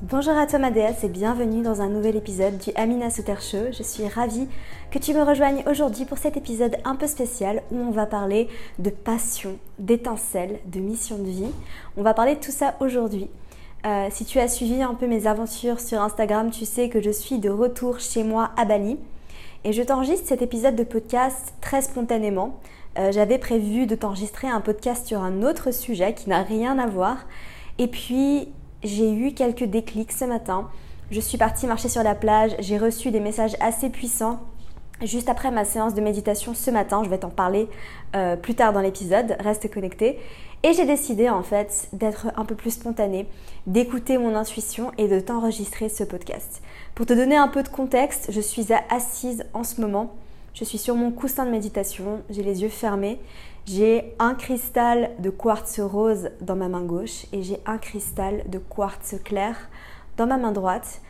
Bonjour à toi ma et bienvenue dans un nouvel épisode du Amina Souter Show. Je suis ravie que tu me rejoignes aujourd'hui pour cet épisode un peu spécial où on va parler de passion, d'étincelle, de mission de vie. On va parler de tout ça aujourd'hui. Euh, si tu as suivi un peu mes aventures sur Instagram, tu sais que je suis de retour chez moi à Bali et je t'enregistre cet épisode de podcast très spontanément. Euh, j'avais prévu de t'enregistrer un podcast sur un autre sujet qui n'a rien à voir. Et puis j'ai eu quelques déclics ce matin. Je suis partie marcher sur la plage, j'ai reçu des messages assez puissants. Juste après ma séance de méditation ce matin, je vais t'en parler euh, plus tard dans l'épisode, reste connecté. Et j'ai décidé en fait d'être un peu plus spontanée, d'écouter mon intuition et de t'enregistrer ce podcast. Pour te donner un peu de contexte, je suis assise en ce moment, je suis sur mon coussin de méditation, j'ai les yeux fermés j'ai un cristal de quartz rose dans ma main gauche et j'ai un cristal de quartz clair dans ma main droite.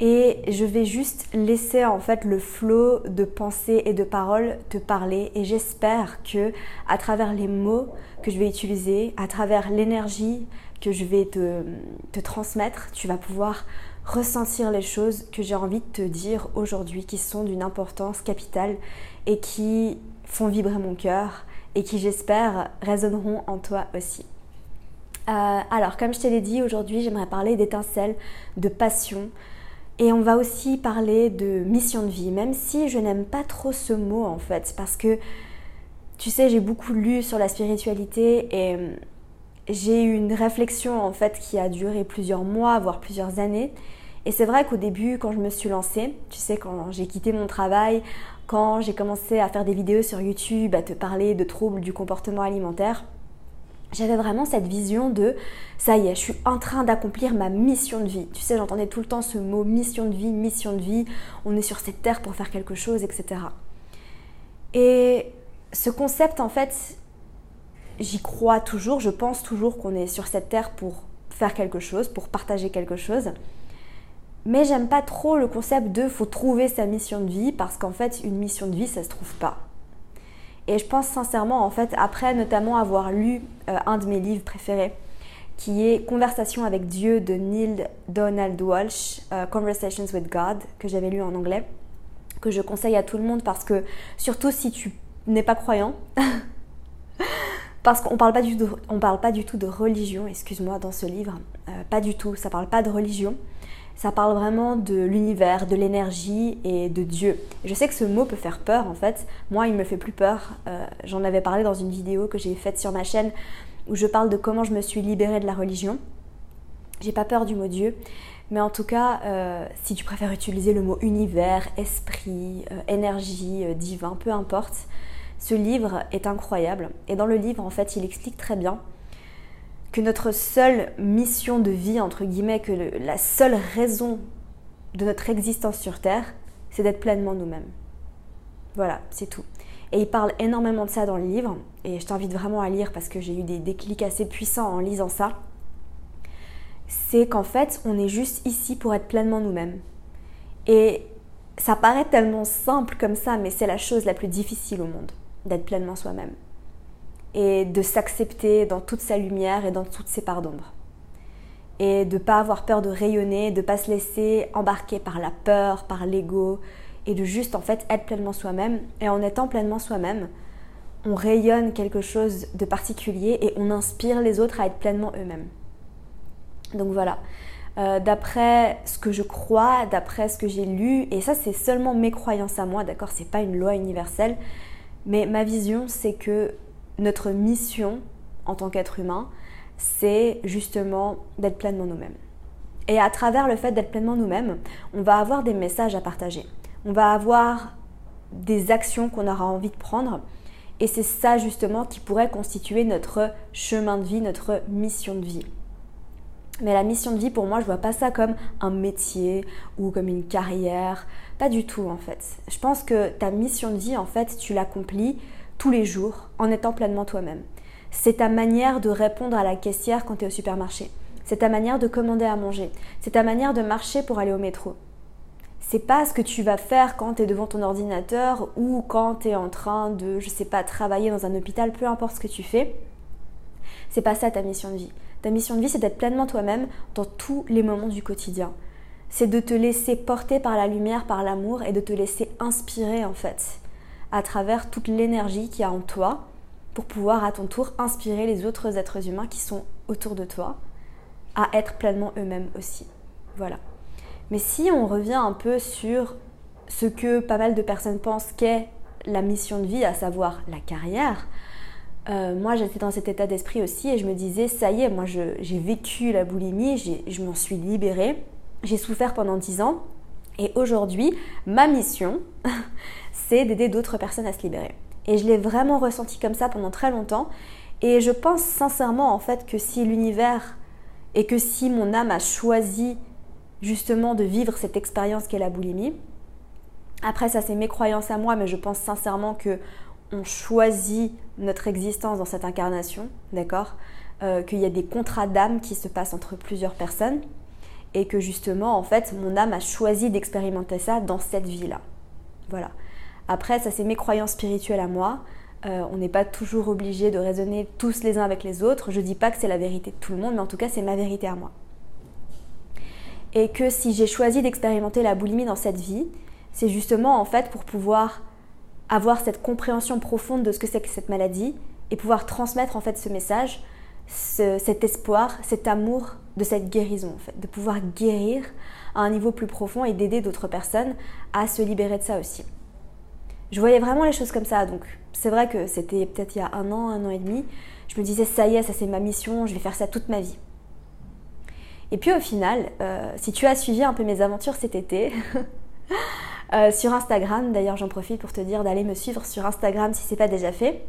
Et je vais juste laisser en fait le flot de pensées et de paroles te parler et j'espère que à travers les mots que je vais utiliser, à travers l'énergie que je vais te, te transmettre, tu vas pouvoir ressentir les choses que j'ai envie de te dire aujourd'hui qui sont d'une importance capitale et qui font vibrer mon cœur et qui j'espère résonneront en toi aussi. Euh, alors comme je te l'ai dit aujourd'hui j'aimerais parler d'étincelles, de passion et on va aussi parler de mission de vie même si je n'aime pas trop ce mot en fait parce que tu sais j'ai beaucoup lu sur la spiritualité et euh, j'ai eu une réflexion en fait qui a duré plusieurs mois voire plusieurs années et c'est vrai qu'au début quand je me suis lancée tu sais quand j'ai quitté mon travail quand j'ai commencé à faire des vidéos sur YouTube, à te parler de troubles du comportement alimentaire, j'avais vraiment cette vision de ça y est, je suis en train d'accomplir ma mission de vie. Tu sais, j'entendais tout le temps ce mot mission de vie, mission de vie, on est sur cette terre pour faire quelque chose, etc. Et ce concept, en fait, j'y crois toujours, je pense toujours qu'on est sur cette terre pour faire quelque chose, pour partager quelque chose. Mais j'aime pas trop le concept de faut trouver sa mission de vie parce qu'en fait une mission de vie ça se trouve pas. Et je pense sincèrement en fait après notamment avoir lu euh, un de mes livres préférés qui est Conversation avec Dieu de Neil Donald Walsh, euh, Conversations with God, que j'avais lu en anglais, que je conseille à tout le monde parce que surtout si tu n'es pas croyant, parce qu'on parle pas du tout, parle pas du tout de religion, excuse-moi, dans ce livre, euh, pas du tout, ça parle pas de religion ça parle vraiment de l'univers, de l'énergie et de Dieu. Je sais que ce mot peut faire peur en fait. Moi, il me fait plus peur. Euh, j'en avais parlé dans une vidéo que j'ai faite sur ma chaîne où je parle de comment je me suis libérée de la religion. J'ai pas peur du mot Dieu. Mais en tout cas, euh, si tu préfères utiliser le mot univers, esprit, euh, énergie, divin, peu importe, ce livre est incroyable. Et dans le livre, en fait, il explique très bien que notre seule mission de vie, entre guillemets, que la seule raison de notre existence sur Terre, c'est d'être pleinement nous-mêmes. Voilà, c'est tout. Et il parle énormément de ça dans le livre, et je t'invite vraiment à lire parce que j'ai eu des déclics assez puissants en lisant ça. C'est qu'en fait, on est juste ici pour être pleinement nous-mêmes. Et ça paraît tellement simple comme ça, mais c'est la chose la plus difficile au monde, d'être pleinement soi-même et de s'accepter dans toute sa lumière et dans toutes ses parts d'ombre. Et de ne pas avoir peur de rayonner, de ne pas se laisser embarquer par la peur, par l'ego, et de juste en fait être pleinement soi-même. Et en étant pleinement soi-même, on rayonne quelque chose de particulier et on inspire les autres à être pleinement eux-mêmes. Donc voilà. Euh, d'après ce que je crois, d'après ce que j'ai lu, et ça c'est seulement mes croyances à moi, d'accord, c'est pas une loi universelle, mais ma vision c'est que notre mission en tant qu'être humain, c'est justement d'être pleinement nous-mêmes. Et à travers le fait d'être pleinement nous-mêmes, on va avoir des messages à partager. On va avoir des actions qu'on aura envie de prendre. Et c'est ça justement qui pourrait constituer notre chemin de vie, notre mission de vie. Mais la mission de vie, pour moi, je vois pas ça comme un métier ou comme une carrière. Pas du tout, en fait. Je pense que ta mission de vie, en fait, tu l'accomplis tous les jours en étant pleinement toi-même. C'est ta manière de répondre à la caissière quand tu es au supermarché. C'est ta manière de commander à manger. C'est ta manière de marcher pour aller au métro. C'est pas ce que tu vas faire quand tu es devant ton ordinateur ou quand tu es en train de, je sais pas, travailler dans un hôpital, peu importe ce que tu fais. C'est pas ça ta mission de vie. Ta mission de vie, c'est d'être pleinement toi-même dans tous les moments du quotidien. C'est de te laisser porter par la lumière, par l'amour et de te laisser inspirer en fait à travers toute l'énergie qu'il y a en toi pour pouvoir à ton tour inspirer les autres êtres humains qui sont autour de toi à être pleinement eux-mêmes aussi. Voilà. Mais si on revient un peu sur ce que pas mal de personnes pensent qu'est la mission de vie, à savoir la carrière, euh, moi j'étais dans cet état d'esprit aussi et je me disais, ça y est, moi j'ai vécu la boulimie, je m'en suis libérée, j'ai souffert pendant 10 ans et aujourd'hui, ma mission, c'est d'aider d'autres personnes à se libérer. Et je l'ai vraiment ressenti comme ça pendant très longtemps. Et je pense sincèrement en fait que si l'univers et que si mon âme a choisi justement de vivre cette expérience qu'est la boulimie, après ça c'est mes croyances à moi, mais je pense sincèrement que on choisit notre existence dans cette incarnation, d'accord? Euh, Qu'il y a des contrats d'âme qui se passent entre plusieurs personnes et que justement en fait mon âme a choisi d'expérimenter ça dans cette vie-là. Voilà. Après, ça c'est mes croyances spirituelles à moi. Euh, on n'est pas toujours obligé de raisonner tous les uns avec les autres. Je dis pas que c'est la vérité de tout le monde, mais en tout cas c'est ma vérité à moi. Et que si j'ai choisi d'expérimenter la boulimie dans cette vie, c'est justement en fait pour pouvoir avoir cette compréhension profonde de ce que c'est que cette maladie et pouvoir transmettre en fait ce message, cet espoir, cet amour de cette guérison en fait, de pouvoir guérir à un niveau plus profond et d'aider d'autres personnes à se libérer de ça aussi je voyais vraiment les choses comme ça. Donc c'est vrai que c'était peut-être il y a un an, un an et demi. Je me disais, ça y est, ça c'est ma mission, je vais faire ça toute ma vie. Et puis au final, euh, si tu as suivi un peu mes aventures cet été, euh, sur Instagram, d'ailleurs j'en profite pour te dire d'aller me suivre sur Instagram si c'est pas déjà fait.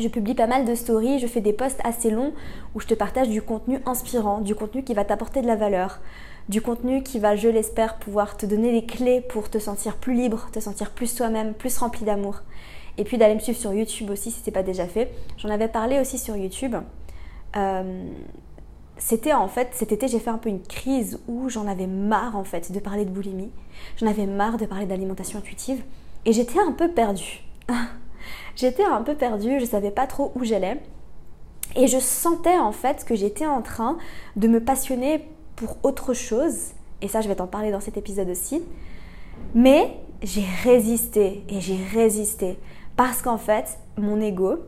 Je publie pas mal de stories, je fais des posts assez longs où je te partage du contenu inspirant, du contenu qui va t'apporter de la valeur, du contenu qui va, je l'espère, pouvoir te donner les clés pour te sentir plus libre, te sentir plus toi-même, plus rempli d'amour. Et puis d'aller me suivre sur YouTube aussi si ce n'est pas déjà fait. J'en avais parlé aussi sur YouTube. Euh, c'était en fait cet été j'ai fait un peu une crise où j'en avais marre en fait de parler de boulimie. J'en avais marre de parler d'alimentation intuitive et j'étais un peu perdue. j'étais un peu perdue, je savais pas trop où j'allais. Et je sentais en fait que j'étais en train de me passionner pour autre chose, et ça je vais t'en parler dans cet épisode aussi, mais j'ai résisté et j'ai résisté parce qu'en fait mon ego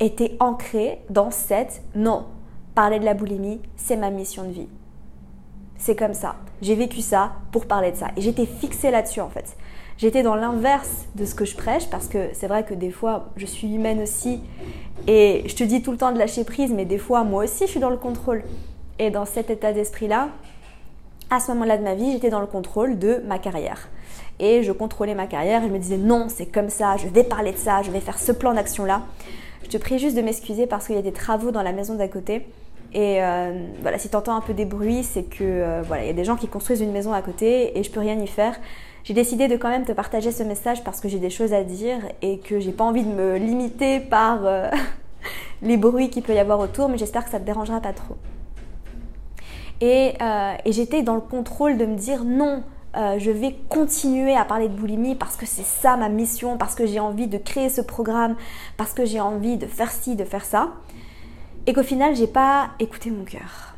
était ancré dans cette non, parler de la boulimie, c'est ma mission de vie. C'est comme ça. J'ai vécu ça pour parler de ça. Et j'étais fixée là-dessus en fait. J'étais dans l'inverse de ce que je prêche parce que c'est vrai que des fois je suis humaine aussi et je te dis tout le temps de lâcher prise, mais des fois moi aussi je suis dans le contrôle. Et dans cet état d'esprit-là, à ce moment-là de ma vie, j'étais dans le contrôle de ma carrière. Et je contrôlais ma carrière et je me disais non, c'est comme ça, je vais parler de ça, je vais faire ce plan d'action-là. Je te prie juste de m'excuser parce qu'il y a des travaux dans la maison d'à côté. Et euh, voilà, si tu entends un peu des bruits, c'est que euh, voilà, il y a des gens qui construisent une maison à côté et je peux rien y faire. J'ai décidé de quand même te partager ce message parce que j'ai des choses à dire et que j'ai pas envie de me limiter par euh, les bruits qu'il peut y avoir autour, mais j'espère que ça te dérangera pas trop. Euh, et, j'étais dans le contrôle de me dire non, euh, je vais continuer à parler de boulimie parce que c'est ça ma mission, parce que j'ai envie de créer ce programme, parce que j'ai envie de faire ci, de faire ça. Et qu'au final, j'ai pas écouté mon cœur.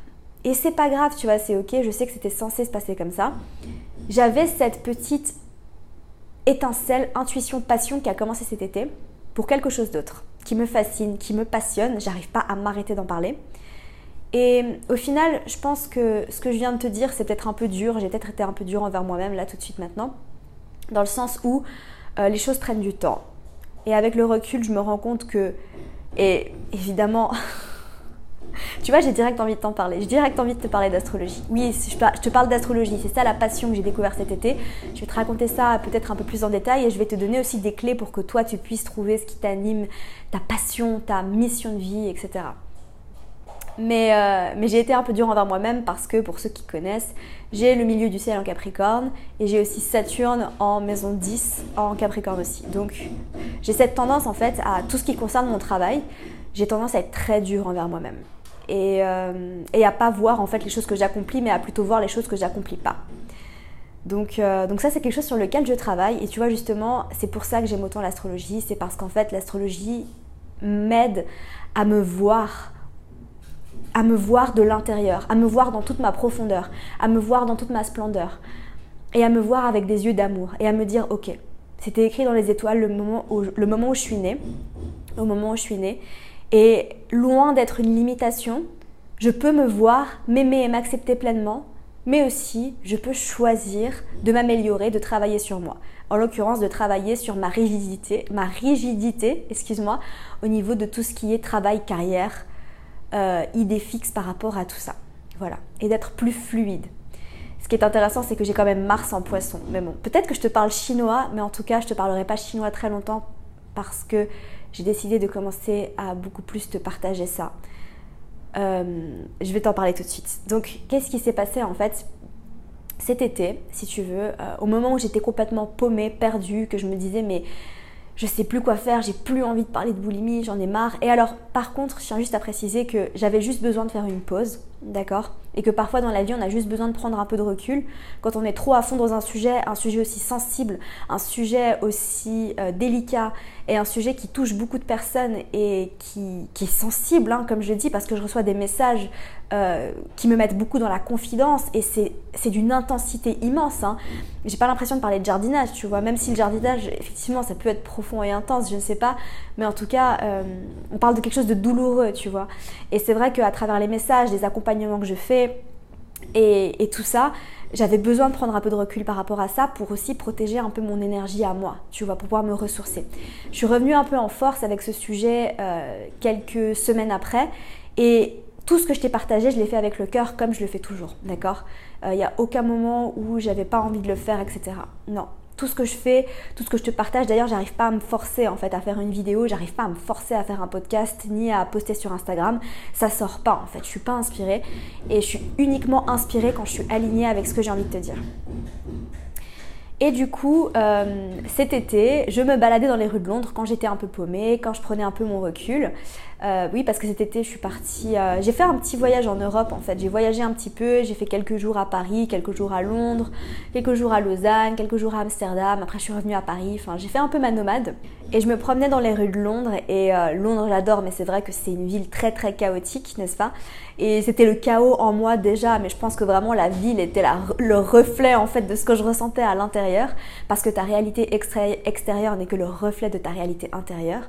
Et c'est pas grave, tu vois, c'est ok, je sais que c'était censé se passer comme ça. J'avais cette petite étincelle, intuition, passion qui a commencé cet été pour quelque chose d'autre, qui me fascine, qui me passionne, j'arrive pas à m'arrêter d'en parler. Et au final, je pense que ce que je viens de te dire, c'est peut-être un peu dur. J'ai peut-être été un peu dur envers moi-même là tout de suite maintenant. Dans le sens où euh, les choses prennent du temps. Et avec le recul, je me rends compte que, et évidemment, tu vois, j'ai direct envie de t'en parler. J'ai direct envie de te parler d'astrologie. Oui, je te parle d'astrologie. C'est ça la passion que j'ai découvert cet été. Je vais te raconter ça peut-être un peu plus en détail et je vais te donner aussi des clés pour que toi, tu puisses trouver ce qui t'anime, ta passion, ta mission de vie, etc. Mais, euh, mais j'ai été un peu dure envers moi-même parce que, pour ceux qui connaissent, j'ai le milieu du ciel en Capricorne et j'ai aussi Saturne en maison 10 en Capricorne aussi. Donc j'ai cette tendance en fait à tout ce qui concerne mon travail, j'ai tendance à être très dure envers moi-même. Et, euh, et, à pas voir en fait les choses que j'accomplis, mais à plutôt voir les choses que j'accomplis pas. Donc, euh, donc ça c'est quelque chose sur lequel je travaille. Et tu vois justement c'est pour ça que j'aime autant l'astrologie, c'est parce qu'en fait l'astrologie m'aide à me voir à me voir de l'intérieur, à me voir dans toute ma profondeur, à me voir dans toute ma splendeur, et à me voir avec des yeux d'amour, et à me dire, ok, c'était écrit dans les étoiles le moment le moment où je suis née, au moment où je suis née, et loin d'être une limitation, je peux me voir, m'aimer et m'accepter pleinement, mais aussi je peux choisir de m'améliorer, de travailler sur moi. En l'occurrence, de travailler sur ma rigidité, ma rigidité, excuse-moi, au niveau de tout ce qui est travail, carrière, euh, idée fixe par rapport à tout ça. Voilà. Et d'être plus fluide. Ce qui est intéressant, c'est que j'ai quand même Mars en poisson. Mais bon, peut-être que je te parle chinois, mais en tout cas, je te parlerai pas chinois très longtemps parce que j'ai décidé de commencer à beaucoup plus te partager ça. Euh, je vais t'en parler tout de suite. Donc, qu'est-ce qui s'est passé en fait cet été, si tu veux, euh, au moment où j'étais complètement paumée, perdue, que je me disais, mais je sais plus quoi faire, j'ai plus envie de parler de boulimie, j'en ai marre. Et alors, par contre, je tiens juste à préciser que j'avais juste besoin de faire une pause, d'accord? Et que parfois dans la vie, on a juste besoin de prendre un peu de recul. Quand on est trop à fond dans un sujet, un sujet aussi sensible, un sujet aussi euh, délicat et un sujet qui touche beaucoup de personnes et qui, est sensible, hein, comme je dis, parce que je reçois des messages euh, qui me mettent beaucoup dans la confidence et c'est d'une intensité immense. Hein. J'ai pas l'impression de parler de jardinage, tu vois, même si le jardinage, effectivement, ça peut être profond et intense, je ne sais pas, mais en tout cas, euh, on parle de quelque chose de douloureux, tu vois. Et c'est vrai qu'à travers les messages, les accompagnements que je fais et, et tout ça, j'avais besoin de prendre un peu de recul par rapport à ça pour aussi protéger un peu mon énergie à moi, tu vois, pour pouvoir me ressourcer. Je suis revenue un peu en force avec ce sujet euh, quelques semaines après et tout ce que je t'ai partagé, je l'ai fait avec le cœur comme je le fais toujours, d'accord? Il euh, n'y a aucun moment où j'avais pas envie de le faire, etc. Non, tout ce que je fais, tout ce que je te partage. D'ailleurs, j'arrive pas à me forcer en fait à faire une vidéo, j'arrive pas à me forcer à faire un podcast ni à poster sur Instagram. Ça sort pas en fait. Je suis pas inspirée et je suis uniquement inspirée quand je suis alignée avec ce que j'ai envie de te dire. Et du coup, euh, cet été, je me baladais dans les rues de Londres quand j'étais un peu paumée, quand je prenais un peu mon recul. Euh, oui, parce que cet été, je suis partie. Euh, j'ai fait un petit voyage en Europe en fait. J'ai voyagé un petit peu. J'ai fait quelques jours à Paris, quelques jours à Londres, quelques jours à Lausanne, quelques jours à Amsterdam. Après, je suis revenue à Paris. Enfin, j'ai fait un peu ma nomade. Et je me promenais dans les rues de Londres. Et euh, Londres, j'adore, mais c'est vrai que c'est une ville très très chaotique, n'est-ce pas? Et c'était le chaos en moi déjà, mais je pense que vraiment la ville était le reflet en fait de ce que je ressentais à l'intérieur, parce que ta réalité extérieure n'est que le reflet de ta réalité intérieure.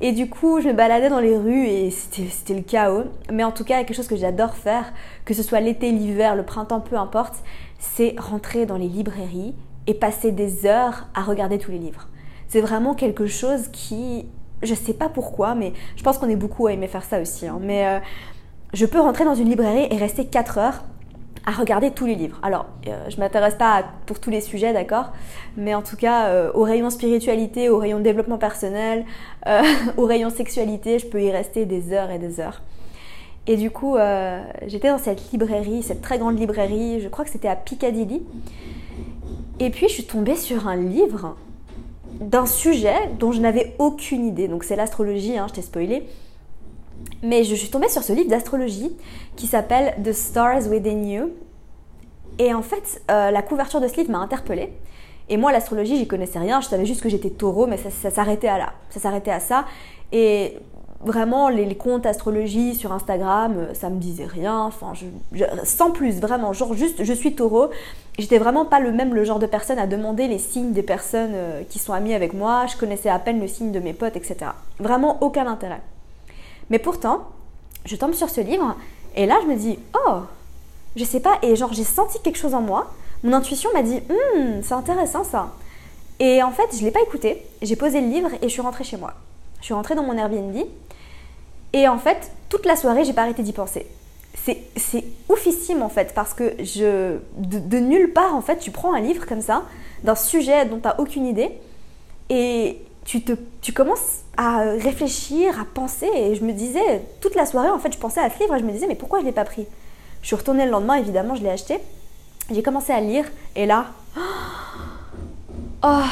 Et du coup, je me baladais dans les rues et c'était le chaos. Mais en tout cas, quelque chose que j'adore faire, que ce soit l'été, l'hiver, le printemps, peu importe, c'est rentrer dans les librairies et passer des heures à regarder tous les livres. C'est vraiment quelque chose qui, je sais pas pourquoi, mais je pense qu'on est beaucoup à aimer faire ça aussi. Hein. mais euh, je peux rentrer dans une librairie et rester 4 heures à regarder tous les livres. Alors, euh, je m'intéresse pas pour tous les sujets, d'accord Mais en tout cas, euh, au rayon spiritualité, au rayon développement personnel, euh, au rayon sexualité, je peux y rester des heures et des heures. Et du coup, j'étais dans cette librairie, cette très grande librairie, je crois que c'était à Piccadilly. Et puis, je suis tombée sur un livre d'un sujet dont je n'avais aucune idée. Donc, c'est l'astrologie, hein, je t'ai spoilé. Mais je suis tombée sur ce livre d'astrologie qui s'appelle The Stars Within You. Et en fait, euh, la couverture de ce livre m'a interpellée. Et moi, l'astrologie, j'y connaissais rien. Je savais juste que j'étais taureau, mais ça, s'arrêtait à là. Ça s'arrêtait à ça. Et vraiment, les, comptes astrologie sur Instagram, euh, ça me disait rien. Enfin, sans plus, vraiment. Genre, juste, je suis taureau. J'étais vraiment pas le même le genre de personne à demander les signes des personnes euh, qui sont amies avec moi. Je connaissais à peine le signe de mes potes, etc. Vraiment aucun intérêt. Mais pourtant, je tombe sur ce livre et là je me dis oh, je sais pas et genre j'ai senti quelque chose en moi. Mon intuition m'a dit hum, c'est intéressant ça. Et en fait, je l'ai pas écouté. J'ai posé le livre et je suis rentrée chez moi. Je suis rentrée dans mon Airbnb et en fait, toute la soirée, j'ai pas arrêté d'y penser. C'est oufissime en fait parce que de, nulle part en fait, tu prends un livre comme ça d'un sujet dont tu n'as aucune idée et tu, commences à réfléchir, à penser. Et je me disais, toute la soirée, en fait, je pensais à ce livre et je me disais, mais pourquoi je ne l'ai pas pris? Je suis retournée le lendemain, évidemment, je l'ai acheté. J'ai commencé à lire et là, oh,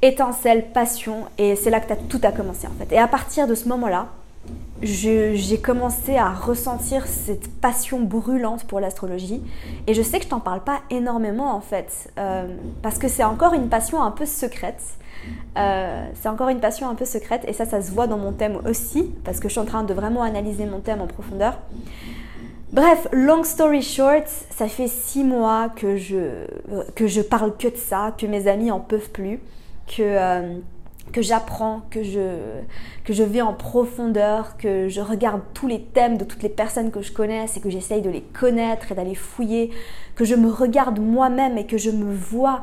étincelle, passion. Et c'est là que tout a commencé en fait. Et à partir de ce moment-là, j'ai commencé à ressentir cette passion brûlante pour l'astrologie. Et je sais que je t'en parle pas énormément en fait, euh, parce que c'est encore une passion un peu secrète. Euh, c'est encore une passion un peu secrète et ça, ça se voit dans mon thème aussi, parce que je suis en train de vraiment analyser mon thème en profondeur. Bref, long story short, ça fait six mois que je, que je parle que de ça, que mes amis en peuvent plus, que, euh, que j'apprends, que je, que je vais en profondeur, que je regarde tous les thèmes de toutes les personnes que je connais et que j'essaye de les connaître et d'aller fouiller, que je me regarde moi-même et que je me vois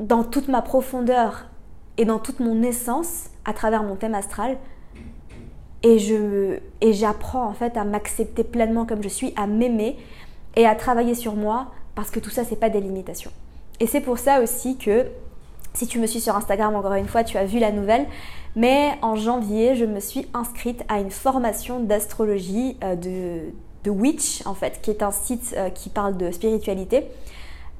dans toute ma profondeur et dans toute mon essence à travers mon thème astral. Et, je, et j'apprends en fait à m'accepter pleinement comme je suis, à m'aimer et à travailler sur moi parce que tout ça, c'est pas des limitations. Et c'est pour ça aussi que si tu me suis sur Instagram, encore une fois, tu as vu la nouvelle. Mais en janvier, je me suis inscrite à une formation d'astrologie euh, de, de Witch, en fait, qui est un site euh, qui parle de spiritualité.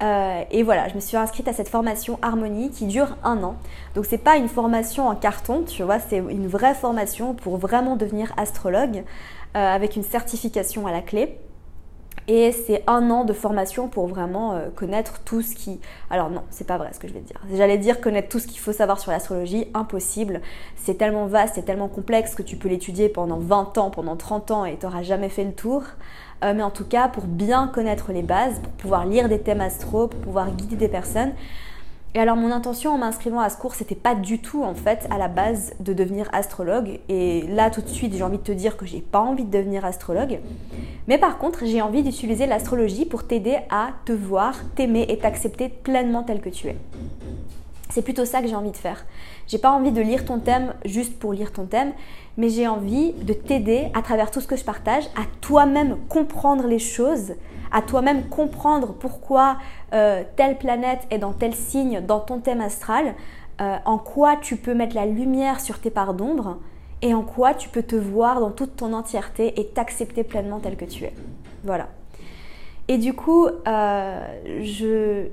Euh, et voilà, je me suis inscrite à cette formation Harmonie qui dure un an. Donc c'est pas une formation en carton, tu vois, c'est une vraie formation pour vraiment devenir astrologue avec une certification à la clé. Et c'est un an de formation pour vraiment euh, connaître tout ce qui. Alors non, c'est pas vrai ce que je vais dire. J'allais dire connaître tout ce qu'il faut savoir sur l'astrologie, impossible. C'est tellement vaste, c'est tellement complexe que tu peux l'étudier pendant 20 ans, pendant 30 ans et tu n'auras jamais fait le tour. Euh, mais en tout cas, pour bien connaître les bases, pour pouvoir lire des thèmes astro, pour pouvoir guider des personnes, et alors mon intention en m'inscrivant à ce cours, c'était pas du tout en fait à la base de devenir astrologue. Et là tout de suite, j'ai envie de te dire que j'ai pas envie de devenir astrologue. Mais par contre, j'ai envie d'utiliser l'astrologie pour t'aider à te voir, t'aimer et t'accepter pleinement tel que tu es. C'est plutôt ça que j'ai envie de faire. J'ai pas envie de lire ton thème juste pour lire ton thème, mais j'ai envie de t'aider à travers tout ce que je partage à toi-même comprendre les choses à toi-même comprendre pourquoi euh, telle planète est dans tel signe dans ton thème astral, euh, en quoi tu peux mettre la lumière sur tes parts d'ombre et en quoi tu peux te voir dans toute ton entièreté et t'accepter pleinement tel que tu es. Voilà. Et du coup, euh,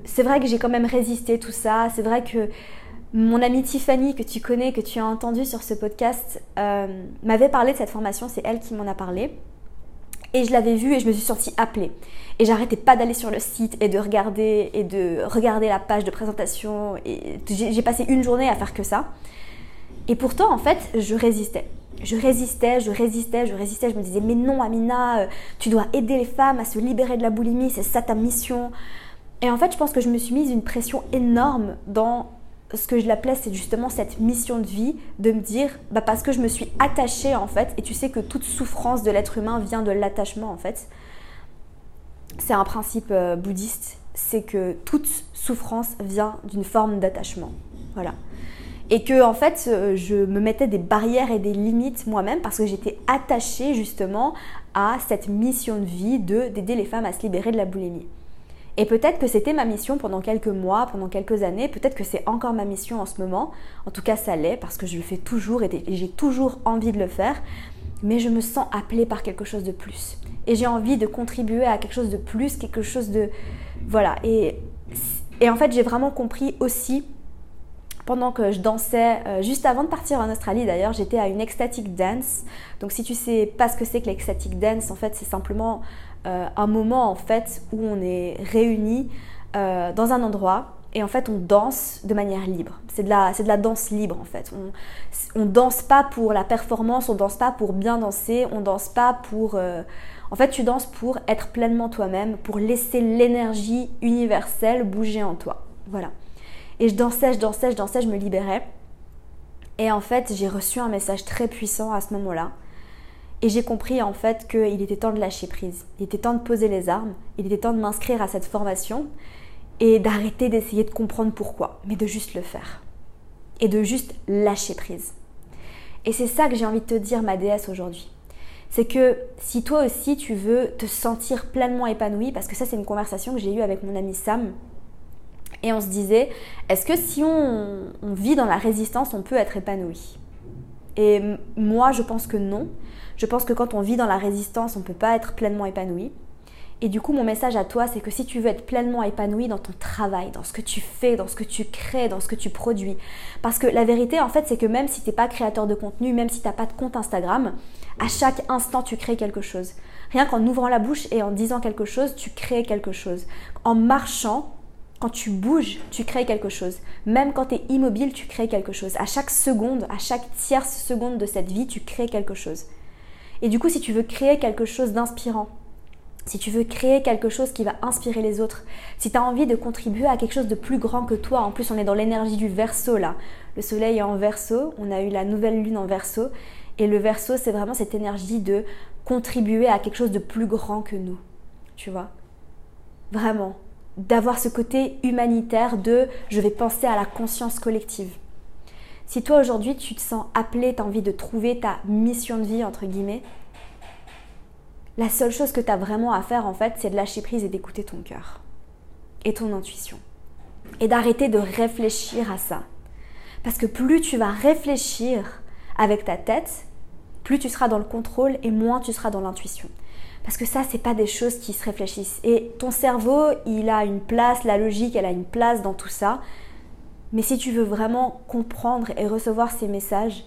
c'est vrai que j'ai quand même résisté tout ça. C'est vrai que mon amie Tiffany, que tu connais, que tu as entendu sur ce podcast, m'avait parlé de cette formation. C'est elle qui m'en a parlé. Et je l'avais vue et je me suis sentie appelée. Et j'arrêtais pas d'aller sur le site et de regarder et de regarder la page de présentation. Et j'ai passé une journée à faire que ça. Et pourtant, en fait, je résistais. Je résistais, je résistais, je résistais. Je me disais, mais non, Amina, euh, tu dois aider les femmes à se libérer de la boulimie, c'est ça ta mission. Et en fait, je pense que je me suis mise une pression énorme dans ce que je l'appelais, c'est justement cette mission de vie de me dire, bah parce que je me suis attachée en fait, et tu sais que toute souffrance de l'être humain vient de l'attachement en fait. C'est un principe euh, bouddhiste, c'est que toute souffrance vient d'une forme d'attachement. Voilà. Et que en fait, euh, je me mettais des barrières et des limites moi-même parce que j'étais attachée justement à cette mission de vie de d'aider les femmes à se libérer de la boulimie. Et peut-être que c'était ma mission pendant quelques mois, pendant quelques années, peut-être que c'est encore ma mission en ce moment. En tout cas, ça l'est parce que je le fais toujours et j'ai toujours envie de le faire. Mais je me sens appelée par quelque chose de plus. Et j'ai envie de contribuer à quelque chose de plus, quelque chose de... Voilà. Et, en fait, j'ai vraiment compris aussi pendant que je dansais, euh, juste avant de partir en Australie d'ailleurs, j'étais à une ecstatic dance. Donc si tu sais pas ce que c'est que l'ecstatic dance, en fait c'est simplement euh, un moment en fait où on est réunis euh, dans un endroit et en fait on danse de manière libre. C'est de la, de la danse libre en fait. On, on danse pas pour la performance, on danse pas pour bien danser, on danse pas pour... Euh, en fait tu danses pour être pleinement toi-même, pour laisser l'énergie universelle bouger en toi. Voilà. Et je dansais, je dansais, je dansais, je me libérais. Et en fait j'ai reçu un message très puissant à ce moment-là et j'ai compris en fait qu'il était temps de lâcher prise. Il était temps de poser les armes. Il était temps de m'inscrire à cette formation et d'arrêter d'essayer de comprendre pourquoi, mais de juste le faire. Et de juste lâcher prise. Et c'est ça que j'ai envie de te dire, ma déesse, aujourd'hui. C'est que si toi aussi tu veux te sentir pleinement épanoui, parce que ça c'est une conversation que j'ai eue avec mon ami Sam, et on se disait, est-ce que si on, on vit dans la résistance, on peut être épanoui? Et moi, je pense que non. Je pense que quand on vit dans la résistance, on ne peut pas être pleinement épanoui. Et du coup, mon message à toi, c'est que si tu veux être pleinement épanoui dans ton travail, dans ce que tu fais, dans ce que tu crées, dans ce que tu produis, parce que la vérité, en fait, c'est que même si tu n'es pas créateur de contenu, même si tu n'as pas de compte Instagram, à chaque instant, tu crées quelque chose. Rien qu'en ouvrant la bouche et en disant quelque chose, tu crées quelque chose. En marchant, quand tu bouges, tu crées quelque chose. Même quand tu es immobile, tu crées quelque chose. À chaque seconde, à chaque tierce seconde de cette vie, tu crées quelque chose. Et du coup, si tu veux créer quelque chose d'inspirant, si tu veux créer quelque chose qui va inspirer les autres, si tu as envie de contribuer à quelque chose de plus grand que toi, en plus on est dans l'énergie du verso là, le soleil est en verso, on a eu la nouvelle lune en verso, et le verso c'est vraiment cette énergie de contribuer à quelque chose de plus grand que nous, tu vois. Vraiment, d'avoir ce côté humanitaire de je vais penser à la conscience collective. Si toi aujourd'hui tu te sens appelé, tu as envie de trouver ta mission de vie entre guillemets, la seule chose que tu as vraiment à faire en fait, c'est de lâcher prise et d'écouter ton cœur et ton intuition. Et d'arrêter de réfléchir à ça. Parce que plus tu vas réfléchir avec ta tête, plus tu seras dans le contrôle et moins tu seras dans l'intuition. Parce que ça, c'est pas des choses qui se réfléchissent. Et ton cerveau, il a une place, la logique, elle a une place dans tout ça. Mais si tu veux vraiment comprendre et recevoir ces messages,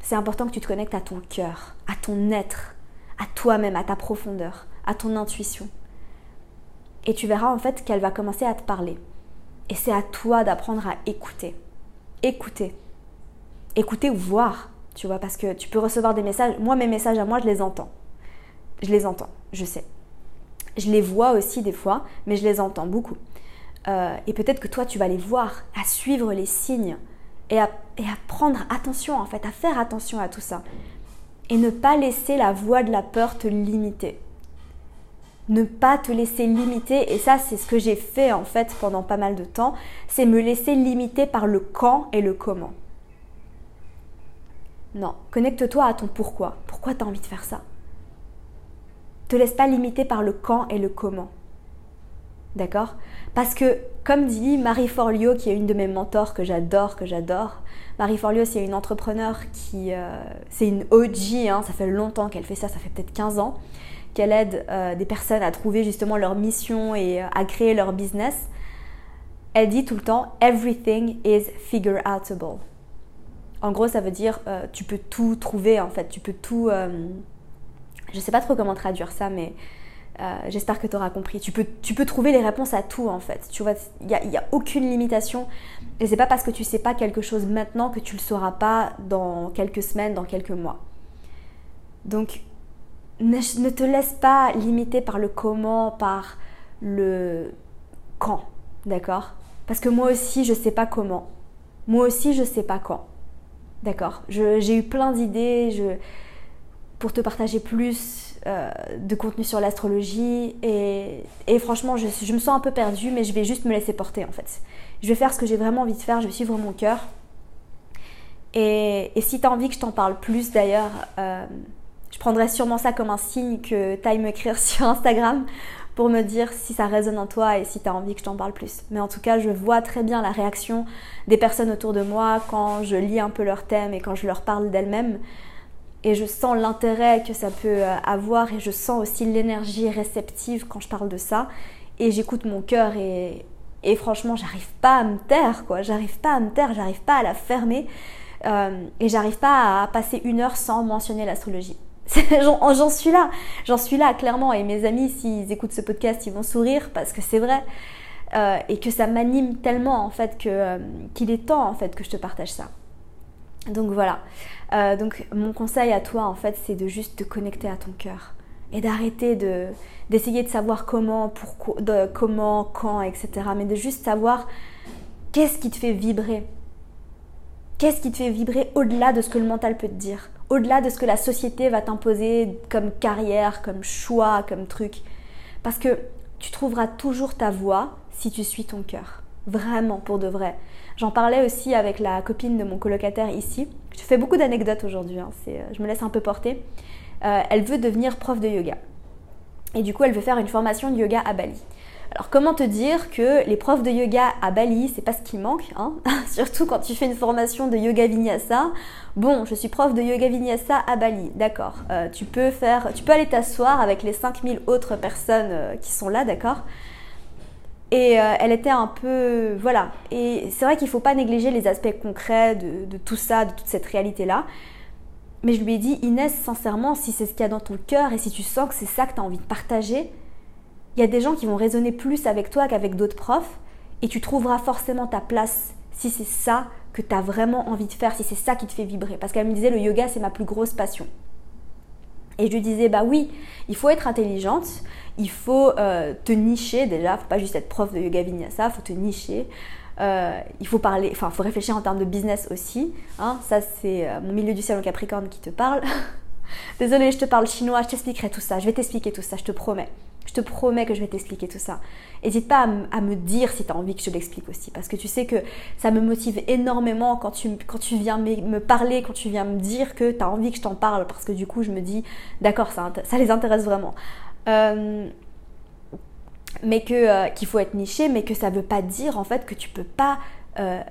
c'est important que tu te connectes à ton cœur, à ton être, à toi-même, à ta profondeur, à ton intuition. Et tu verras en fait qu'elle va commencer à te parler. Et c'est à toi d'apprendre à écouter. Écouter. Écouter ou voir, tu vois, parce que tu peux recevoir des messages. Moi, mes messages à moi, je les entends. Je les entends, je sais. Je les vois aussi des fois, mais je les entends beaucoup. Euh, et peut-être que toi, tu vas les voir, à suivre les signes et à, prendre attention, en fait, à faire attention à tout ça et ne pas laisser la voix de la peur te limiter. Ne pas te laisser limiter, et ça c'est ce que j'ai fait en fait pendant pas mal de temps, c'est me laisser limiter par le quand et le comment. Non, connecte-toi à ton pourquoi. Pourquoi tu as envie de faire ça? Te laisse pas limiter par le quand et le comment. D'accord? Parce que, comme dit Marie Forleo, qui est une de mes mentors que j'adore, que j'adore, Marie Forleo, c'est une entrepreneur qui. Euh, c'est une OG, hein, ça fait longtemps qu'elle fait ça, ça fait peut-être 15 ans, qu'elle aide euh, des personnes à trouver justement leur mission et euh, à créer leur business. Elle dit tout le temps Everything is figure outable. En gros, ça veut dire tu peux tout trouver en fait, tu peux tout. je sais pas trop comment traduire ça, mais euh, j'espère que tu auras compris. Tu peux, tu peux trouver les réponses à tout en fait. Il n'y a, a, aucune limitation. Et c'est pas parce que tu sais pas quelque chose maintenant que tu le sauras pas dans quelques semaines, dans quelques mois. Donc, ne, te laisse pas limiter par le comment, par le quand. D'accord? Parce que moi aussi, je sais pas comment. Moi aussi, je sais pas quand. D'accord? J'ai eu plein d'idées pour te partager plus euh, de contenu sur l'astrologie et, franchement je, me sens un peu perdue mais je vais juste me laisser porter en fait. Je vais faire ce que j'ai vraiment envie de faire, je vais suivre mon cœur. Et, si tu as envie que je t'en parle plus d'ailleurs, euh, je prendrai sûrement ça comme un signe que tu ailles m'écrire sur Instagram pour me dire si ça résonne en toi et si tu as envie que je t'en parle plus. Mais en tout cas, je vois très bien la réaction des personnes autour de moi quand je lis un peu leur thème et quand je leur parle d'elles-mêmes et je sens l'intérêt que ça peut euh, avoir et je sens aussi l'énergie réceptive quand je parle de ça. Et j'écoute mon cœur et, franchement j'arrive pas à me taire quoi. J'arrive pas à me taire j'arrive pas à la fermer. Euh, et j'arrive pas à passer une heure sans mentionner l'astrologie. J'en suis là. J'en suis là clairement. Et mes amis s'ils écoutent ce podcast ils vont sourire parce que c'est vrai. Euh, et que ça m'anime tellement en fait que qu'il est temps en fait que je te partage ça. Donc voilà. Euh, donc mon conseil à toi en fait c'est de juste te connecter à ton cœur et d'arrêter de d'essayer de savoir comment, pourquoi, de, comment, quand, etc. Mais de juste savoir qu'est-ce qui te fait vibrer. Qu'est-ce qui te fait vibrer au-delà de ce que le mental peut te dire, au-delà de ce que la société va t'imposer comme carrière, comme choix, comme truc. Parce que tu trouveras toujours ta voie si tu suis ton cœur. Vraiment, pour de vrai. J'en parlais aussi avec la copine de mon colocataire ici. Je fais beaucoup d'anecdotes aujourd'hui, hein, euh, je me laisse un peu porter. Euh, elle veut devenir prof de yoga. Et du coup, elle veut faire une formation de yoga à Bali. Alors comment te dire que les profs de yoga à Bali, c'est pas ce qui manque, hein surtout quand tu fais une formation de yoga vinyasa. Bon, je suis prof de yoga vinyasa à Bali, d'accord. Euh, tu tu peux aller t'asseoir avec les 5000 autres personnes qui sont là, d'accord. Et euh, elle était un peu, voilà. Et c'est vrai qu'il faut pas négliger les aspects concrets de, de tout ça, de toute cette réalité là. Mais je lui ai dit, Inès, sincèrement, si c'est ce qu'il y a dans ton cœur et si tu sens que c'est ça que tu as envie de partager, il y a des gens qui vont résonner plus avec toi qu'avec d'autres profs et tu trouveras forcément ta place si c'est ça que tu as vraiment envie de faire, si c'est ça qui te fait vibrer. Parce qu'elle me disait le yoga c'est ma plus grosse passion. Et je lui disais bah oui, il faut être intelligente, il faut euh, te nicher déjà, faut pas juste être prof de yoga vinyasa, faut te nicher. Euh, il faut parler, enfin, faut réfléchir en termes de business aussi. Hein. Ça, c'est euh, mon milieu du salon Capricorne qui te parle. Désolée, je te parle chinois, je t'expliquerai tout ça. Je vais t'expliquer tout ça, je te promets. Je te promets que je vais t'expliquer tout ça. N'hésite pas à, me dire si tu as envie que je l'explique aussi. Parce que tu sais que ça me motive énormément quand tu, quand tu viens me, parler, quand tu viens me dire que tu as envie que je t'en parle. Parce que du coup, je me dis, d'accord, ça les intéresse vraiment. Euh, mais que euh, qu'il faut être niché, mais que ça ne veut pas dire en fait que tu peux pas euh,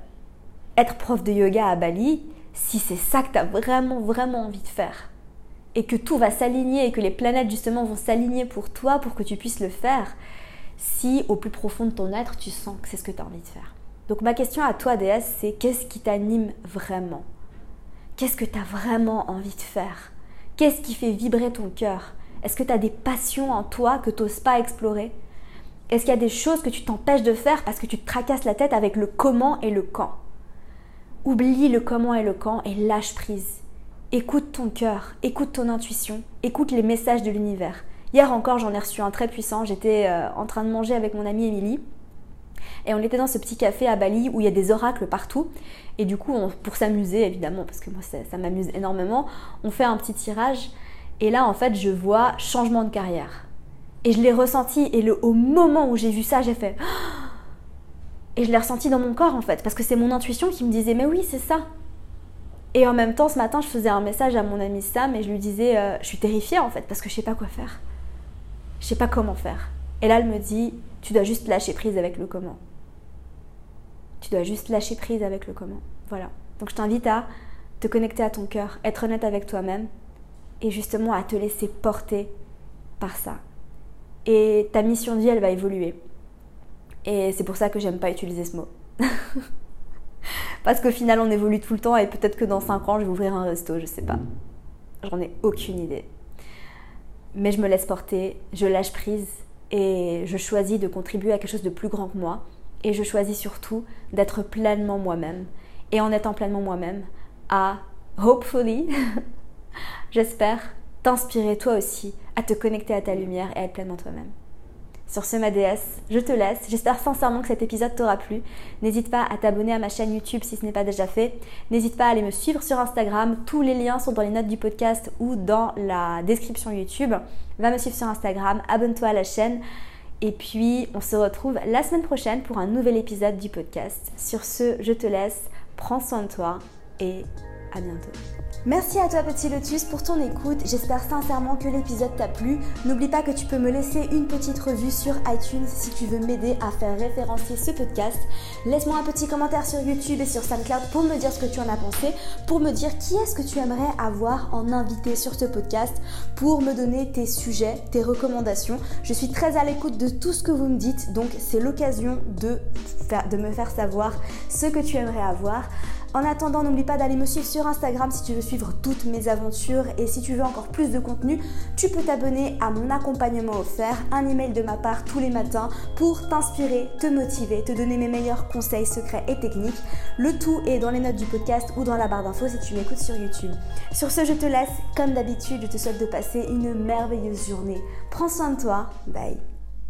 être prof de yoga à Bali si c'est ça que tu as vraiment vraiment envie de faire. Et que tout va s'aligner et que les planètes justement vont s'aligner pour toi pour que tu puisses le faire si au plus profond de ton être tu sens que c'est ce que tu as envie de faire. Donc ma question à toi déesse c'est qu'est-ce qui t'anime vraiment? Qu'est-ce que tu as vraiment envie de faire? Qu'est-ce qui fait vibrer ton cœur? Est-ce que tu as des passions en toi que tu n'oses pas explorer? Est-ce qu'il y a des choses que tu t'empêches de faire parce que tu te tracasses la tête avec le comment et le quand? Oublie le comment et le quand et lâche prise Écoute ton cœur, écoute ton intuition, écoute les messages de l'univers. Hier encore, j'en ai reçu un très puissant. J'étais euh, en train de manger avec mon amie Émilie. Et on était dans ce petit café à Bali où il y a des oracles partout. Et du coup, pour s'amuser, évidemment, parce que moi ça, m'amuse énormément, on fait un petit tirage. Et là, en fait, je vois changement de carrière. Et je l'ai ressenti. Et le, au moment où j'ai vu ça, j'ai fait. Et je l'ai ressenti dans mon corps, en fait. Parce que c'est mon intuition qui me disait Mais oui, c'est ça. Et en même temps, ce matin, je faisais un message à mon ami Sam et je lui disais, euh, je suis terrifiée en fait parce que je sais pas quoi faire. Je sais pas comment faire. Et là, elle me dit, tu dois juste lâcher prise avec le comment. Tu dois juste lâcher prise avec le comment. Voilà. Donc je t'invite à te connecter à ton cœur, être honnête avec toi-même et justement à te laisser porter par ça. Et ta mission de vie, elle va évoluer. Et c'est pour ça que j'aime pas utiliser ce mot. Parce qu'au final, on évolue tout le temps et peut-être que dans 5 ans, je vais ouvrir un resto, je sais pas. J'en ai aucune idée. Mais je me laisse porter, je lâche prise et je choisis de contribuer à quelque chose de plus grand que moi. Et je choisis surtout d'être pleinement moi-même. Et en étant pleinement moi-même, à, hopefully, j'espère, t'inspirer toi aussi à te connecter à ta lumière et à être pleinement toi-même. Sur ce, ma déesse, je te laisse. J'espère sincèrement que cet épisode t'aura plu. N'hésite pas à t'abonner à ma chaîne YouTube si ce n'est pas déjà fait. N'hésite pas à aller me suivre sur Instagram. Tous les liens sont dans les notes du podcast ou dans la description YouTube. Va me suivre sur Instagram, abonne-toi à la chaîne. Et puis, on se retrouve la semaine prochaine pour un nouvel épisode du podcast. Sur ce, je te laisse. Prends soin de toi et bientôt. Merci à toi Petit Lotus pour ton écoute, j'espère sincèrement que l'épisode t'a plu. N'oublie pas que tu peux me laisser une petite revue sur iTunes si tu veux m'aider à faire référencer ce podcast. Laisse-moi un petit commentaire sur YouTube et sur SoundCloud pour me dire ce que tu en as pensé, pour me dire qui est-ce que tu aimerais avoir en invité sur ce podcast, pour me donner tes sujets, tes recommandations. Je suis très à l'écoute de tout ce que vous me dites, donc c'est l'occasion de me faire savoir ce que tu aimerais avoir. En attendant, n'oublie pas d'aller me suivre sur Instagram si tu veux suivre toutes mes aventures et si tu veux encore plus de contenu, tu peux t'abonner à mon accompagnement offert, un email de ma part tous les matins pour t'inspirer, te motiver, te donner mes meilleurs conseils secrets et techniques. Le tout est dans les notes du podcast ou dans la barre d'infos si tu m'écoutes sur YouTube. Sur ce, je te laisse. Comme d'habitude, je te souhaite de passer une merveilleuse journée. Prends soin de toi. Bye.